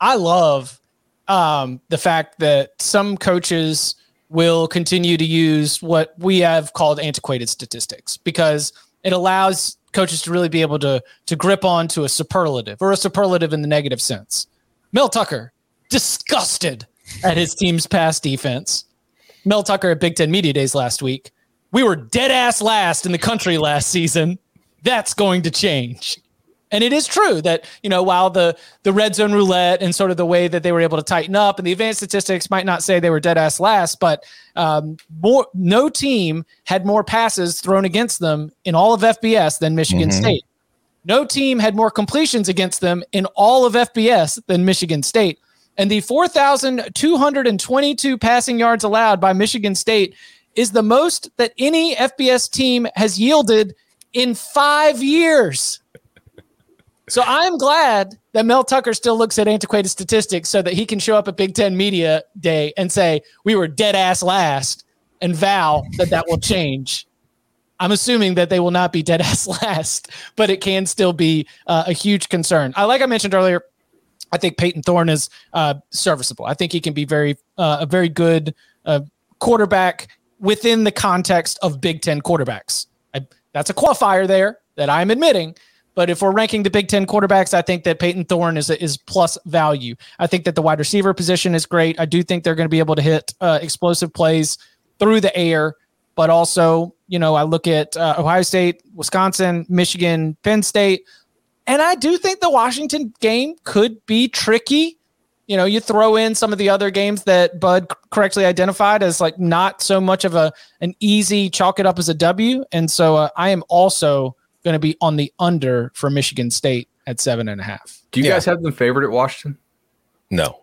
I love um, the fact that some coaches will continue to use what we have called antiquated statistics because it allows coaches to really be able to to grip onto a superlative or a superlative in the negative sense. Mel Tucker disgusted at his team's pass defense. Mel Tucker at Big Ten Media Days last week. We were dead ass last in the country last season. That's going to change. And it is true that, you know, while the the red zone roulette and sort of the way that they were able to tighten up and the advanced statistics might not say they were dead ass last, but um, more, no team had more passes thrown against them in all of FBS than Michigan mm-hmm. State. No team had more completions against them in all of FBS than Michigan State. And the 4,222 passing yards allowed by Michigan State is the most that any FBS team has yielded in five years. So I'm glad that Mel Tucker still looks at antiquated statistics so that he can show up at Big Ten Media Day and say, we were dead ass last and vow that that will change. I'm assuming that they will not be dead <laughs> ass last, but it can still be uh, a huge concern. I like I mentioned earlier, I think Payton Thorne is uh, serviceable. I think he can be very uh, a very good uh, quarterback within the context of Big Ten quarterbacks. I, that's a qualifier there that I'm admitting. But if we're ranking the Big Ten quarterbacks, I think that Payton Thorne is is plus value. I think that the wide receiver position is great. I do think they're going to be able to hit uh, explosive plays through the air. But also, you know, I look at uh, Ohio State, Wisconsin, Michigan, Penn State, and I do think the Washington game could be tricky. You know, you throw in some of the other games that Bud correctly identified as like not so much of a an easy chalk it up as a W, and so uh, I am also going to be on the under for Michigan State at seven and a half. Do you yeah. guys have them favored at Washington? No.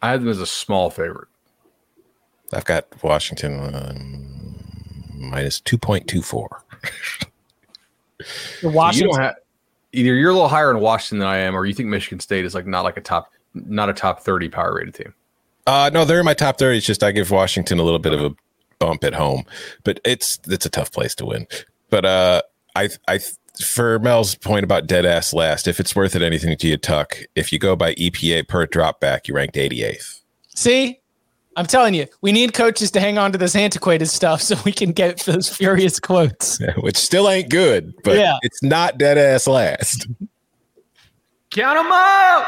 I have them as a small favorite. I've got Washington um, minus 2.24. Washington. So you either you're a little higher in Washington than I am, or you think Michigan State is like not like a top, not a top 30 power rated team. Uh, no, they're in my top 30. It's just I give Washington a little bit of a bump at home, but it's it's a tough place to win. But uh, I I for Mel's point about dead ass last, if it's worth it anything to you, Tuck, if you go by EPA per drop back, you ranked 88th. See, I'm telling you, we need coaches to hang on to this antiquated stuff <laughs> so we can get those furious quotes. <laughs> Yeah, which still ain't good, but yeah. it's not dead ass last. Count them out.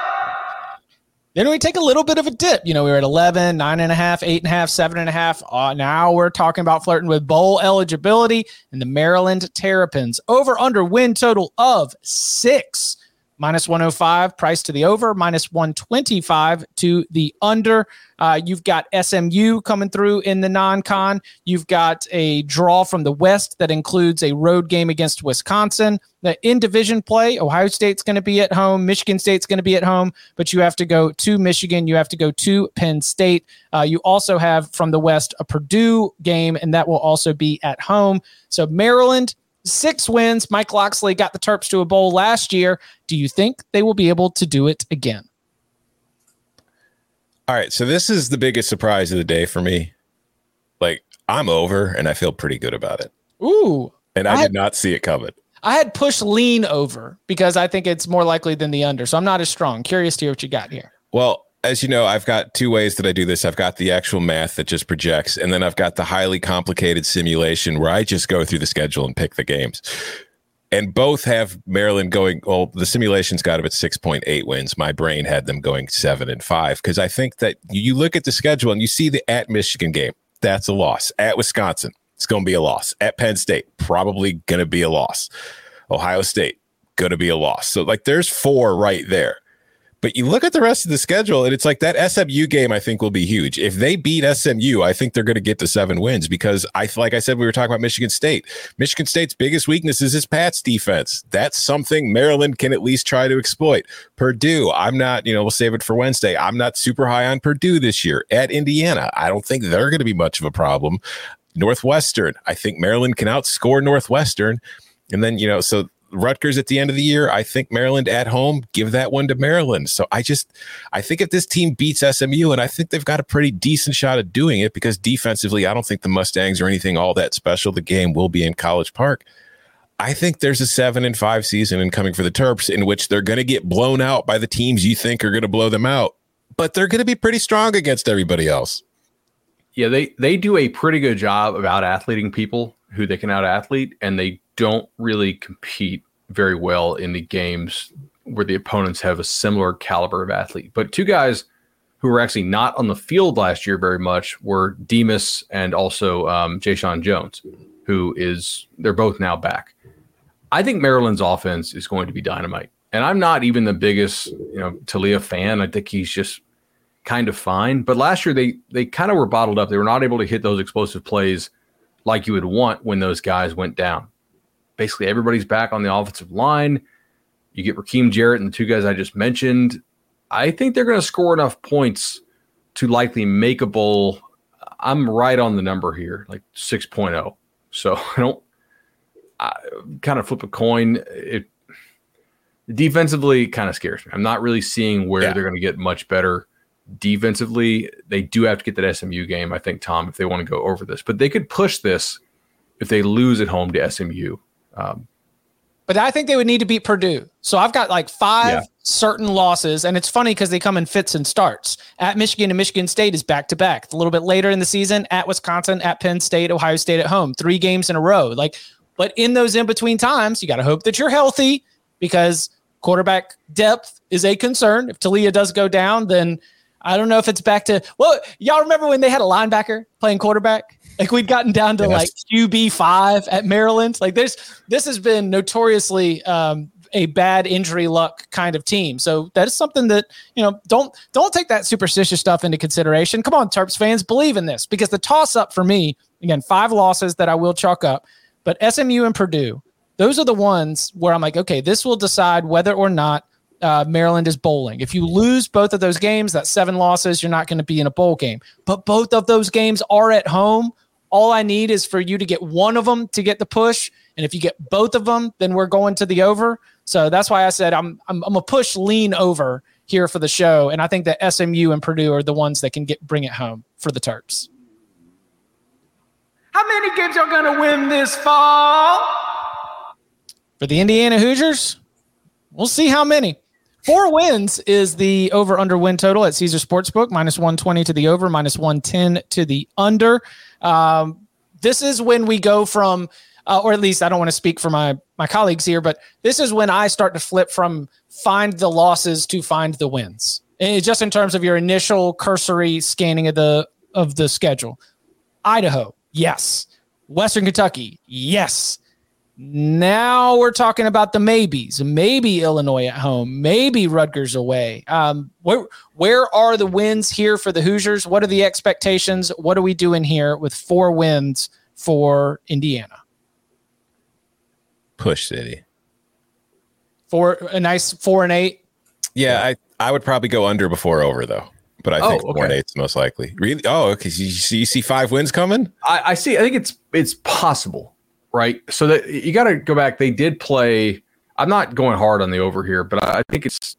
Then we take a little bit of a dip. You know, we were at 11, nine and a half, eight and a half, seven and a half. Uh, now we're talking about flirting with bowl eligibility and the Maryland Terrapins over under win total of six. Minus 105 price to the over, minus 125 to the under. Uh, you've got SMU coming through in the non con. You've got a draw from the West that includes a road game against Wisconsin. The in division play, Ohio State's going to be at home, Michigan State's going to be at home, but you have to go to Michigan. You have to go to Penn State. Uh, you also have from the West a Purdue game, and that will also be at home. So Maryland, six wins. Mike Locksley got the Terps to a bowl last year. Do you think they will be able to do it again? All right, so this is the biggest surprise of the day for me. Like I'm over, and I feel pretty good about it. Ooh, And I, I did not see it coming. I had push lean over because I think it's more likely than the under. So I'm not as strong. Curious to hear what you got here. Well, as you know, I've got two ways that I do this. I've got the actual math that just projects, and then I've got the highly complicated simulation where I just go through the schedule and pick the games. And both have Maryland going. Well, the simulation's got them at six point eight wins. My brain had them going seven and five because I think that you look at the schedule and you see the at Michigan game. That's a loss. At Wisconsin, it's going to be a loss. At Penn State, probably going to be a loss. Ohio State, going to be a loss. So like, there's four right there. But you look at the rest of the schedule, and it's like that SMU game. I think will be huge. If they beat SMU, I think they're going to get to seven wins because I, like I said, we were talking about Michigan State. Michigan State's biggest weakness is his Pats defense. That's something Maryland can at least try to exploit. Purdue, I'm not. You know, we'll save it for Wednesday. I'm not super high on Purdue this year. At Indiana, I don't think they're going to be much of a problem. Northwestern, I think Maryland can outscore Northwestern. And then, you know, so Rutgers at the end of the year, I think Maryland at home, give that one to Maryland. So I just, I think if this team beats SMU, and I think they've got a pretty decent shot at doing it because defensively, I don't think the Mustangs are anything all that special. The game will be in College Park. I think there's a seven and five season in coming for the Terps in which they're going to get blown out by the teams you think are going to blow them out, but they're going to be pretty strong against everybody else. Yeah, they they do a pretty good job of out athleting people who they can out athlete, and they don't really compete very well in the games where the opponents have a similar caliber of athlete. But two guys who were actually not on the field last year very much were Demus and also um, Jeshaun Jones, who is they're both now back. I think Maryland's offense is going to be dynamite. And I'm not even the biggest, you know, Taulia fan. I think he's just kind of fine. But last year they they kind of were bottled up. They were not able to hit those explosive plays like you would want when those guys went down. Basically, everybody's back on the offensive line. You get Rakim Jarrett and the two guys I just mentioned. I think they're going to score enough points to likely make a bowl. I'm right on the number here, like 6.0. So <laughs> I don't I kind of flip a coin. It defensively kind of scares me. I'm not really seeing where Yeah. they're going to get much better defensively. They do have to get that SMU game, I think, Tom, if they want to go over this. But they could push this if they lose at home to SMU. Um, But I think they would need to beat Purdue. So I've got like five Yeah. certain losses, and it's funny because they come in fits and starts. At Michigan and Michigan State is back to back. A little bit later in the season, at Wisconsin, at Penn State, Ohio State at home, three games in a row. Like, but in those in between times, you got to hope that you're healthy because quarterback depth is a concern. If Taulia does go down, then I don't know if it's back to well, y'all remember when they had a linebacker playing quarterback? Like we'd gotten down to like QB five at Maryland. Like there's this has been notoriously um, a bad injury luck kind of team. So that is something that you know don't don't take that superstitious stuff into consideration. Come on, Terps fans, believe in this because the toss up for me again five losses that I will chalk up, but SMU and Purdue. Those are the ones where I'm like, okay, this will decide whether or not uh, Maryland is bowling. If you lose both of those games, that's seven losses. You're not going to be in a bowl game. But both of those games are at home. All I need is for you to get one of them to get the push, and if you get both of them, then we're going to the over. So that's why I said I'm I'm, I'm a push lean over here for the show, and I think that SMU and Purdue are the ones that can get bring it home for the Terps. How many games are gonna win this fall? For the Indiana Hoosiers, we'll see how many. Four wins is the over under win total at Caesar Sportsbook, minus 120 to the over, minus 110 to the under. Um, this is when we go from, uh, or at least I don't want to speak for my, my colleagues here, but this is when I start to flip from find the losses to find the wins. And just in terms of your initial cursory scanning of the of the schedule. Idaho, yes. Western Kentucky, yes. Now we're talking about the maybes. Maybe Illinois at home. Maybe Rutgers away. Um, where where are the wins here for the Hoosiers? What are the expectations? What are we doing here with four wins for Indiana? Push City. Four a nice four and eight. Yeah, I I would probably go under before over though. But I Oh, think four and eight's most likely. Really? Oh, okay. So you see, you see five wins coming? I, I see. I think it's it's possible, right? So that you got to go back. They did play. I'm not going hard on the over here, but I, think it's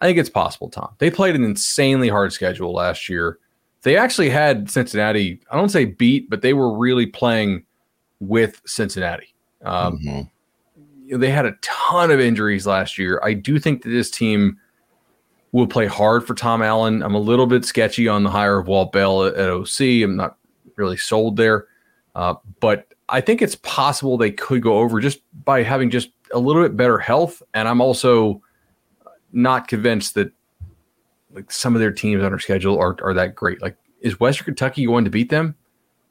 I think it's possible. Tom, they played an insanely hard schedule last year. They actually had Cincinnati. I don't say beat, but they were really playing with Cincinnati. Um, Mhm. know, they had a ton of injuries last year. I do think that this team will play hard for Tom Allen. I'm a little bit sketchy on the hire of Walt Bell at, at OC. I'm not really sold there, uh, but I think it's possible they could go over just by having just a little bit better health. And I'm also not convinced that like some of their teams on their schedule are are that great. Like, is Western Kentucky going to beat them?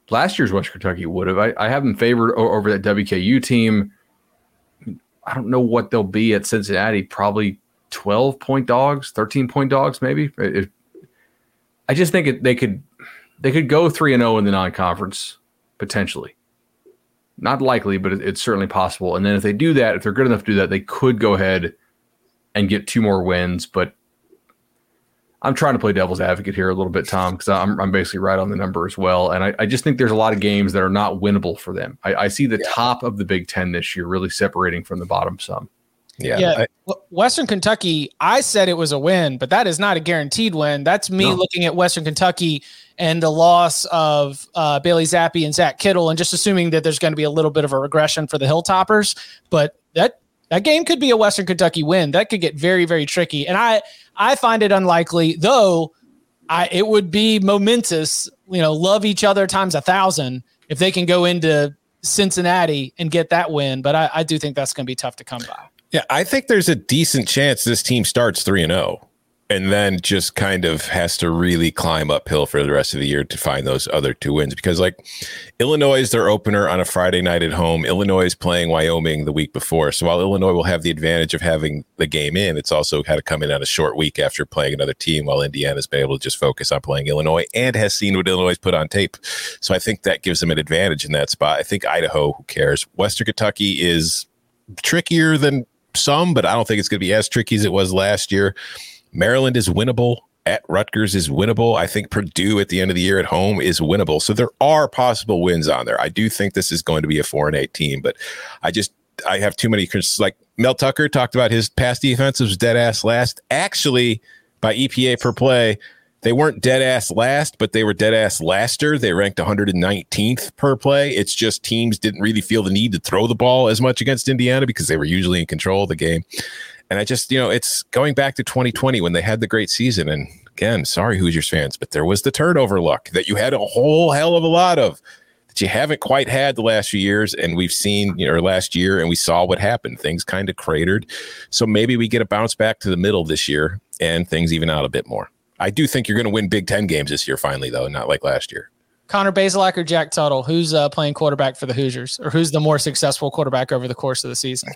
Last year's Western Kentucky would have. I, I have them favored over that WKU team. I don't know what they'll be at Cincinnati. Probably 12 point dogs, 13 point dogs, maybe. I just think it, they could they could go 3 and 0 in the non-conference potentially. Not likely, but it's certainly possible. And then if they do that, if they're good enough to do that, they could go ahead and get two more wins, but I'm trying to play devil's advocate here a little bit, Tom, because I'm, I'm basically right on the number as well. And I, I just think there's a lot of games that are not winnable for them. I, I see the top of the Big Ten this year really separating from the bottom some. Yeah. Yeah. I- W- Western Kentucky, I said it was a win, but that is not a guaranteed win. That's me No. looking at Western Kentucky and the loss of uh, Bailey Zappe and Zach Kittley, and just assuming that there's going to be a little bit of a regression for the Hilltoppers. But that that game could be a Western Kentucky win. That could get very very tricky, and I I find it unlikely though. I it would be momentous. You know, love each other times a thousand if they can go into Cincinnati and get that win. But I, I do think that's going to be tough to come by. Yeah, I think there's a decent chance this team starts 3 and 0 and then just kind of has to really climb uphill for the rest of the year to find those other two wins because like Illinois is their opener on a Friday night at home. Illinois is playing Wyoming the week before. So while Illinois will have the advantage of having the game in, it's also had to come in on a short week after playing another team while Indiana's been able to just focus on playing Illinois and has seen what Illinois put on tape. So I think that gives them an advantage in that spot. I think Idaho, who cares? Western Kentucky is trickier than some, but I don't think it's going to be as tricky as it was last year. Maryland is winnable. At Rutgers is winnable. I think Purdue at the end of the year at home is winnable. So there are possible wins on there. I do think this is going to be a four and eight team, but I just I have too many like Mel Tucker talked about his pass defense was dead ass last. Actually, by EPA per play, they weren't dead ass last, but they were dead ass laster. They ranked 119th per play. It's just teams didn't really feel the need to throw the ball as much against Indiana because they were usually in control of the game. And I just, you know, it's going back to 2020 when they had the great season. And again, sorry, Hoosiers fans, but there was the turnover luck that you had a whole hell of a lot of that you haven't quite had the last few years. And we've seen, you know, last year, and we saw what happened. Things kind of cratered. So maybe we get a bounce back to the middle this year and things even out a bit more. I do think you're going to win Big Ten games this year, finally, though, not like last year. Connor Bazelak or Jack Tuttle? Who's uh, playing quarterback for the Hoosiers, or who's the more successful quarterback over the course of the season?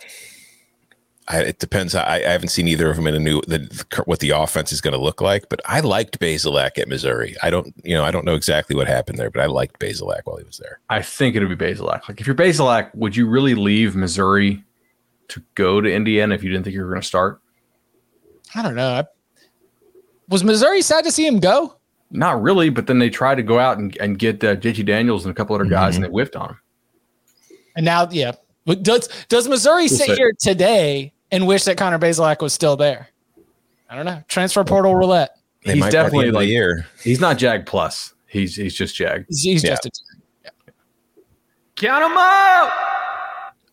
I, it depends. I, I haven't seen either of them in a new the, the- what the offense is going to look like. But I liked Bazelak at Missouri. I don't, you know, I don't know exactly what happened there, but I liked Bazelak while he was there. I think it would be Bazelak. Like if you're Bazelak, would you really leave Missouri to go to Indiana if you didn't think you were going to start? I don't know. I, was Missouri sad to see him go? Not really, but then they tried to go out and, and get uh, JT Daniels and a couple other guys, and they whiffed on him. And now, yeah, But does does Missouri sit see. here today and wish that Connor Bazelak was still there? I don't know. Transfer portal roulette. They He's might by the definitely end the like- year. He's not Jag plus. He's he's just Jag. He's, he's Yeah. just a Count Count 'em out.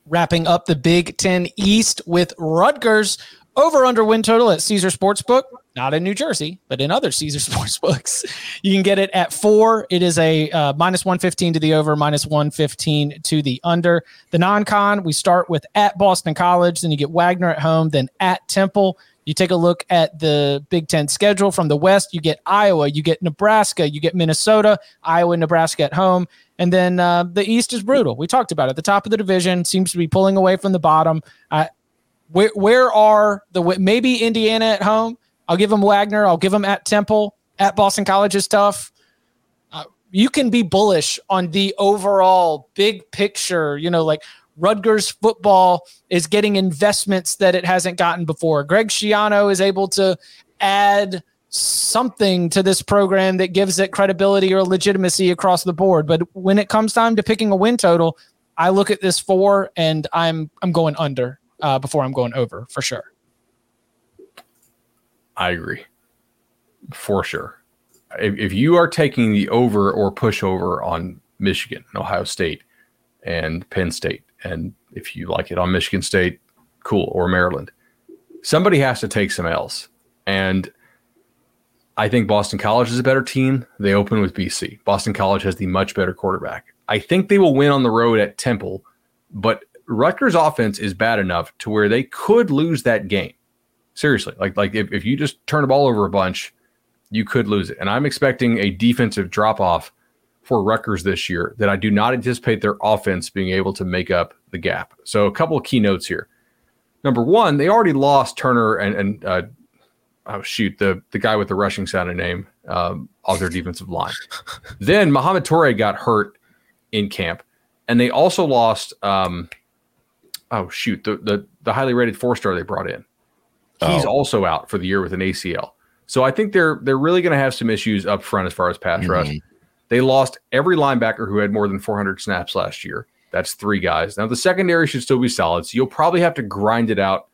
wrapping up the Big Ten East with Rutgers over under win total at Caesar Sportsbook, not in New Jersey, but in other Caesar <laughs> Sportsbooks. You can get it at four. It is a uh, minus 115 to the over, minus 115 to the under. The non con, we start with at Boston College, then you get Wagner at home, then at Temple. You take a look at the Big Ten schedule from the West, you get Iowa, you get Nebraska, you get Minnesota, Iowa, Nebraska at home. And then uh, the East is brutal. We talked about it. The top of the division seems to be pulling away from the bottom. Uh, where, where are the maybe Indiana at home? I'll give them Wagner. I'll give them at Temple. At Boston College is tough. Uh, you can be bullish on the overall big picture. You know, like Rutgers football is getting investments that it hasn't gotten before. Greg Schiano is able to add something to this program that gives it credibility or legitimacy across the board. But when it comes time to picking a win total, I look at this four and I'm I'm going under uh, before I'm going over for sure. I agree, for sure. If, if you are taking the over or push over on Michigan, Ohio State, and Penn State, and if you like it on Michigan State, cool, or Maryland, somebody has to take some else. And I think Boston College is a better team. They open with BC. Boston College has the much better quarterback. I think they will win on the road at Temple, but Rutgers offense is bad enough to where they could lose that game. Seriously, like like if, if you just turn the ball over a bunch, you could lose it. And I'm expecting a defensive drop off for Rutgers this year that I do not anticipate their offense being able to make up the gap. So a couple of key notes here. Number one, they already lost Turner and, and uh, oh shoot, the the guy with the rushing sounding name um, off their defensive line. <laughs> then Muhammad Toure got hurt in camp, and they also lost. Um, oh shoot, the the, the highly rated four star they brought in. He's oh. also out for the year with an ACL. So I think they're they're really going to have some issues up front as far as pass mm-hmm. rush. They lost every linebacker who had more than 400 snaps last year. That's three guys. Now the secondary should still be solid, so you'll probably have to grind it out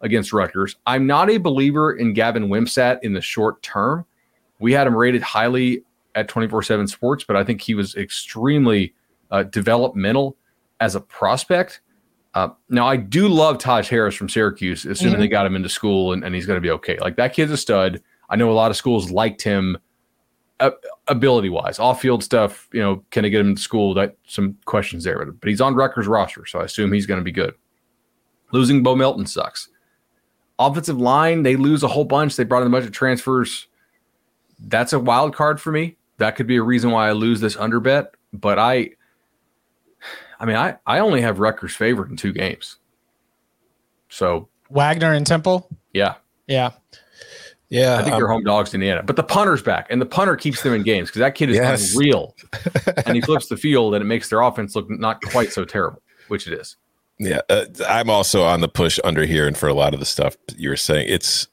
against Rutgers. I'm not a believer in Gavin Wimsatt in the short term. We had him rated highly at 24 7 Sports, but I think he was extremely uh, developmental as a prospect. Uh, now, I do love Taj Harris from Syracuse, assuming they got him into school and, and he's going to be okay. Like that kid's a stud. I know a lot of schools liked him uh, ability wise, off field stuff. You know, can I get him to school? That some questions there, but, but he's on Rutgers roster, so I assume he's going to be good. Losing Bo Melton sucks. Offensive line, they lose a whole bunch. They brought in a bunch of transfers. That's a wild card for me. That could be a reason why I lose this under bet. But I, I mean, I, I only have Rutgers favored in two games. So Wagner and Temple. Yeah. Yeah. Yeah. I think um, they're home dogs to Indiana. But the punter's back, and the punter keeps them in games because that kid is yes. real. <laughs> and he flips the field, and it makes their offense look not quite so terrible, which it is. Yeah, uh, I'm also on the push under here, and for a lot of the stuff you were saying, it's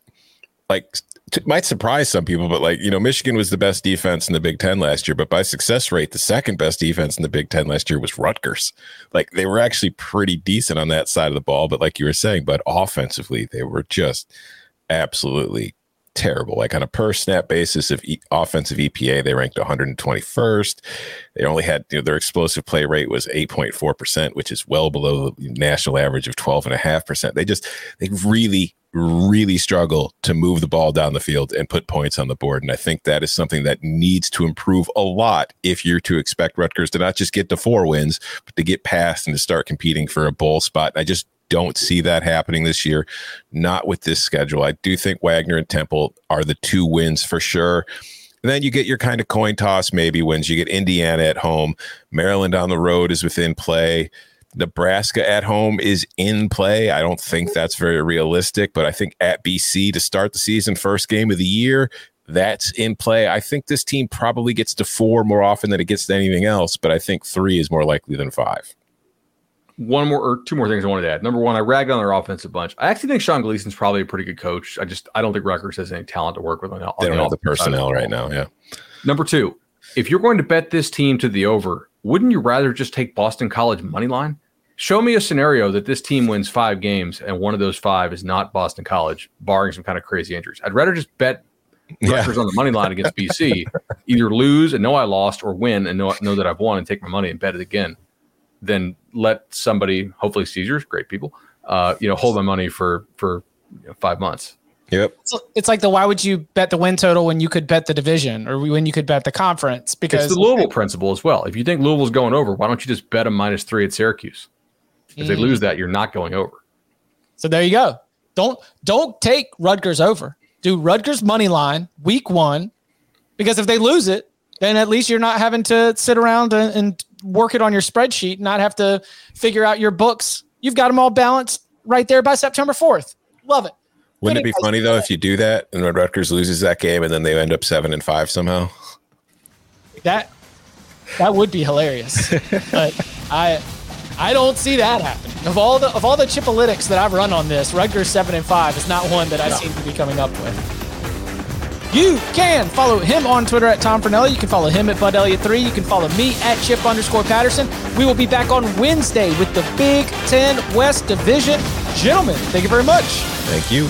like t- might surprise some people, but like you know, Michigan was the best defense in the Big Ten last year, but by success rate, the second best defense in the Big Ten last year was Rutgers. Like they were actually pretty decent on that side of the ball, but like you were saying, but offensively, they were just absolutely terrible. Like on a per snap basis of e- offensive EPA, they ranked 121st. They only had you know, their explosive play rate was 8.4%, which is well below the national average of 12.5%. They just, they really, really struggle to move the ball down the field and put points on the board. And I think that is something that needs to improve a lot if you're to expect Rutgers to not just get to four wins, but to get past and to start competing for a bowl spot. I just don't see that happening this year, not with this schedule. I do think Wagner and Temple are the two wins for sure. And then you get your kind of coin toss maybe wins. You get Indiana at home, Maryland on the road is within play. Nebraska at home is in play. I don't think that's very realistic, but I think at BC to start the season, first game of the year, that's in play. I think this team probably gets to four more often than it gets to anything else, but I think three is more likely than five one more or two more things I wanted to add. Number one, I ragged on their offense a bunch. I actually think Sean Gleeson's probably a pretty good coach. I just I don't think Rutgers has any talent to work with. On, they don't the have the personnel right now. Yeah. Number two, if you're going to bet this team to the over, wouldn't you rather just take Boston College money line? Show me a scenario that this team wins five games and one of those five is not Boston College, barring some kind of crazy injuries. I'd rather just bet <laughs> Rutgers yeah. on the money line against BC, either lose and know I lost, or win and know know that I've won and take my money and bet it again then let somebody, hopefully Caesars, great people, uh, you know, hold my money for for you know, five months. Yep. It's, it's like the why would you bet the win total when you could bet the division or when you could bet the conference? Because it's the Louisville principle as well. If you think Louisville's going over, why don't you just bet a minus three at Syracuse? If mm. they lose that, you're not going over. So there you go. Don't don't take Rutgers over. Do Rutgers money line week one, because if they lose it, then at least you're not having to sit around and, and work it on your spreadsheet, not have to figure out your books. You've got them all balanced right there by September 4th. Love it. Wouldn't it be funny though if you do that and Red Rutgers loses that game and then they end up seven and five somehow? That that would be hilarious. <laughs> but I I don't see that happening. Of all the of all the chipolytics that I've run on this, Rutgers seven and five is not one that I seem to be coming up with. You can follow him on Twitter at Tom Fornelli. You can follow him at Bud Elliott3. You can follow me at Chip underscore Patterson. We will be back on Wednesday with the Big Ten West Division. Gentlemen, thank you very much. Thank you.